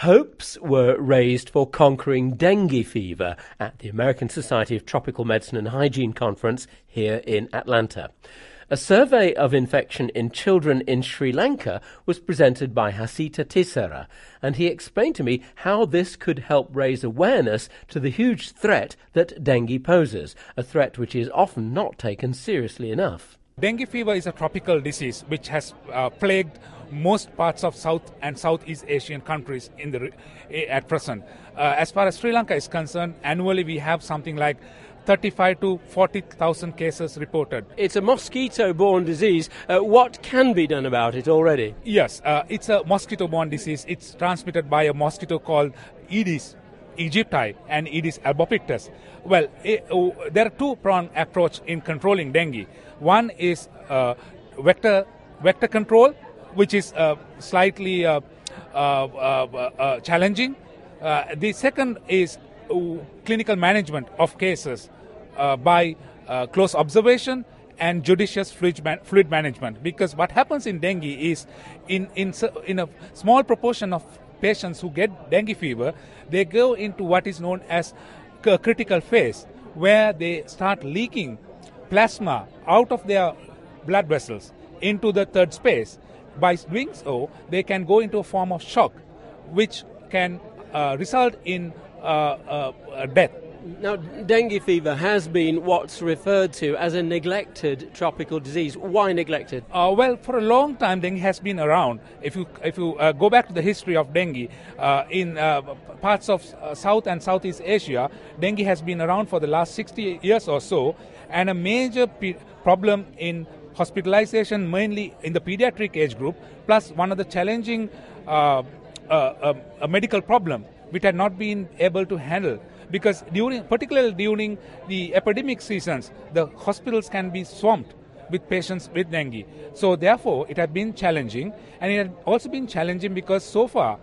Hopes were raised for conquering dengue fever at the American Society of Tropical Medicine and Hygiene conference here in Atlanta. A survey of infection in children in Sri Lanka was presented by Hasitha Tissera, and he explained to me how this could help raise awareness to the huge threat that dengue poses, a threat which is often not taken seriously enough. Dengue fever is a tropical disease which has uh, plagued most parts of South and Southeast Asian countries in the at present. Uh, as far as Sri Lanka is concerned, annually we have something like 35 to 40,000 cases reported. It's a mosquito borne disease. Uh, what can be done about it already? Yes, uh, it's a mosquito borne disease. It's transmitted by a mosquito called Aedes aegypti and Aedes albopictus. Well, it, uh, there are two prong approach in controlling dengue. One is uh, vector vector control, which is uh, slightly uh, uh, uh, challenging. the second is clinical management of cases by close observation and judicious fluid, man- fluid, management. Because what happens in dengue is, in, in, in a small proportion of patients who get dengue fever, they go into what is known as critical phase, where they start leaking plasma out of their blood vessels into the third space. By doing so, they can go into a form of shock, which can uh, result in uh, uh, death. Now, dengue fever has been what's referred to as a neglected tropical disease. Why neglected? Uh, well, for a long time, dengue has been around. If you if you uh, go back to the history of dengue uh, in uh, parts of South and Southeast Asia, dengue has been around for the last 60 years or so, and a major pe- problem in hospitalization mainly in the pediatric age group, plus one of the challenging uh, uh, medical problem which had not been able to handle because during particularly during the epidemic seasons the hospitals can be swamped with patients with dengue. So therefore it had been challenging and it had also been challenging because so far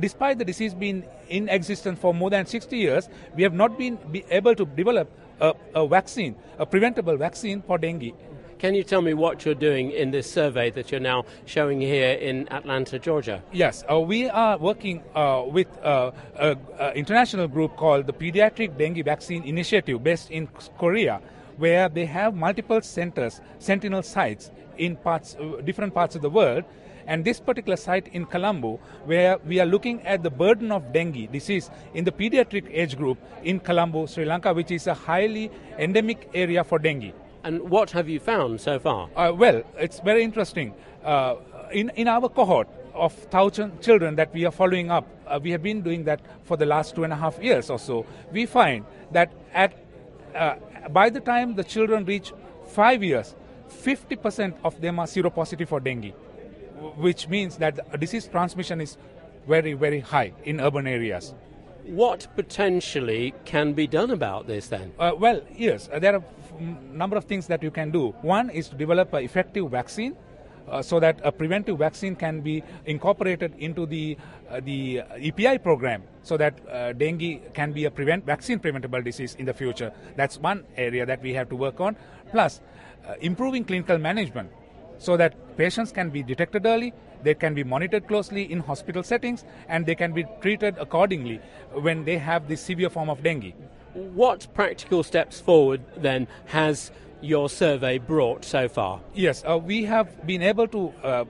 despite the disease being in existence for more than 60 years we have not been be able to develop a, a vaccine a preventable vaccine for dengue can you tell me what you're doing in this survey that you're now showing here in Atlanta, Georgia? Yes, uh, we are working uh, with uh, an international group called the Pediatric Dengue Vaccine Initiative based in Korea, where they have multiple centers, sentinel sites in parts, uh, different parts of the world. And this particular site in Colombo, where we are looking at the burden of dengue disease in the pediatric age group in Colombo, Sri Lanka, which is a highly endemic area for dengue. And what have you found so far? Uh, well, it's very interesting. Uh, in, in our cohort of 1,000 children that we are following up, uh, we have been doing that for the last two and a half years or so. We find that at, uh, by the time the children reach five years, 50% of them are seropositive for dengue, which means that disease transmission is very, very high in urban areas. What potentially can be done about this then? Uh, well, yes, uh, there are a number of things that you can do. One is to develop an effective vaccine. Uh, so that a preventive vaccine can be incorporated into the uh, the EPI program, so that uh, dengue can be a prevent vaccine preventable disease in the future. That's one area that we have to work on. Plus, uh, improving clinical management so that patients can be detected early, they can be monitored closely in hospital settings, and they can be treated accordingly when they have this severe form of dengue. What practical steps forward then has your survey brought so far? Yes, uh, we have been able to uh,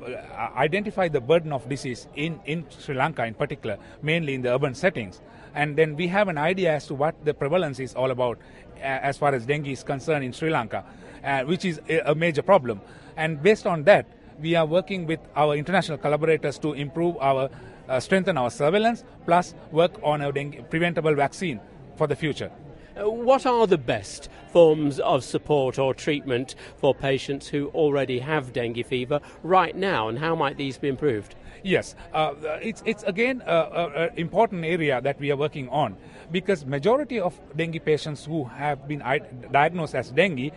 identify the burden of disease in, in Sri Lanka in particular, mainly in the urban settings. And then we have an idea as to what the prevalence is all about as far as dengue is concerned in Sri Lanka, uh, which is a major problem. And based on that, we are working with our international collaborators to improve our, uh, strengthen our surveillance, plus work on a preventable vaccine for the future. Uh, what are the best forms of support or treatment for patients who already have dengue fever right now, and how might these be improved? Yes, uh, it's it's again an important area that we are working on because majority of dengue patients who have been diagnosed as dengue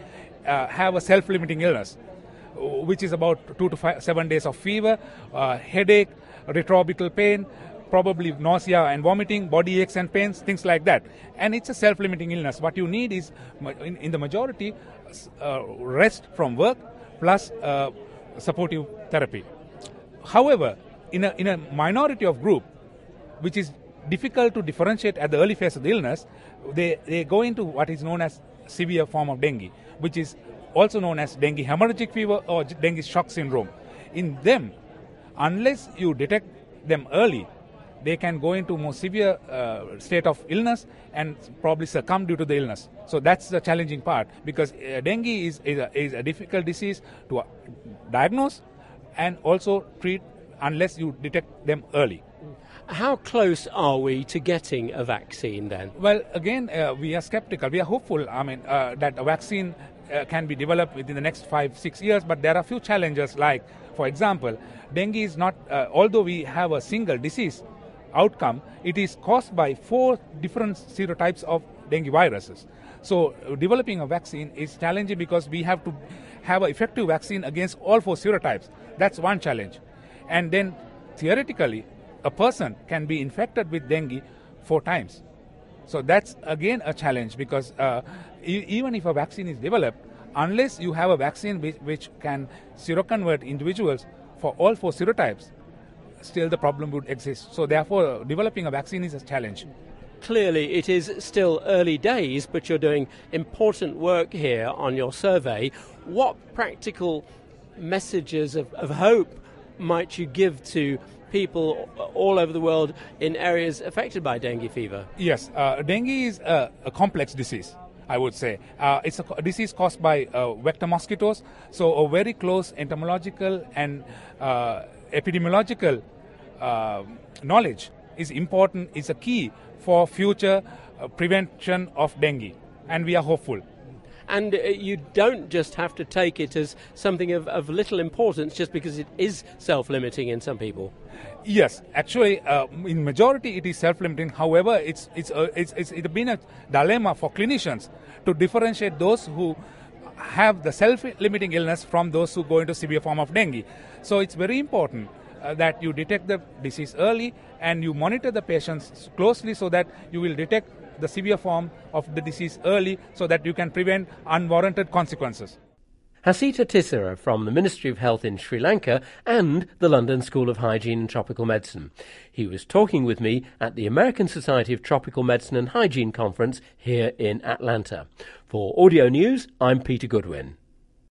uh, have a self-limiting illness which is about two to five, seven days of fever, uh, headache, retroorbital pain, probably nausea and vomiting, body aches and pains, things like that. And it's a self limiting illness. What you need is, in, in the majority, uh, rest from work plus uh, supportive therapy. However, in a, in a minority of group, which is difficult to differentiate at the early phase of the illness, they, they go into what is known as severe form of dengue, which is also known as dengue hemorrhagic fever or dengue shock syndrome. In them, unless you detect them early, they can go into more severe uh, state of illness and probably succumb due to the illness. So that's the challenging part because uh, dengue is, is a, is, a, difficult disease to uh, diagnose and also treat unless you detect them early. How close are we to getting a vaccine then? Well, again, uh, we are skeptical. We are hopeful, I mean, uh, that a vaccine uh, can be developed within the next five, six years, but there are a few challenges like, for example, dengue is not, uh, although we have a single disease outcome, it is caused by four different serotypes of dengue viruses. So, developing a vaccine is challenging because we have to have an effective vaccine against all four serotypes. That's one challenge. And then, theoretically, a person can be infected with dengue four times. So that's again a challenge because uh, even if a vaccine is developed, unless you have a vaccine which, which can seroconvert individuals for all four serotypes, still the problem would exist. So therefore, developing a vaccine is a challenge. Clearly, it is still early days, but you're doing important work here on your survey. What practical messages of, of hope might you give to people all over the world in areas affected by dengue fever? Yes, uh, dengue is a, a, complex disease. I would say uh, it's a, disease caused by uh, vector mosquitoes, so a very close entomological and uh, epidemiological uh, knowledge is important. Is a key for future uh, prevention of dengue, and we are hopeful. And uh, you don't just have to take it as something of, of little importance just because it is self limiting in some people. Yes, actually, uh, in majority it is self-limiting. However, it's it's, uh, it's it's it's been a dilemma for clinicians to differentiate those who have the self-limiting illness from those who go into severe form of dengue. So it's very important uh, that you detect the disease early and you monitor the patients closely so that you will detect the severe form of the disease early so that you can prevent unwarranted consequences. Hasitha Tissera from the Ministry of Health in Sri Lanka and the London School of Hygiene and Tropical Medicine. He was talking with me at the American Society of Tropical Medicine and Hygiene conference here in Atlanta. For Audio News, I'm Peter Goodwin.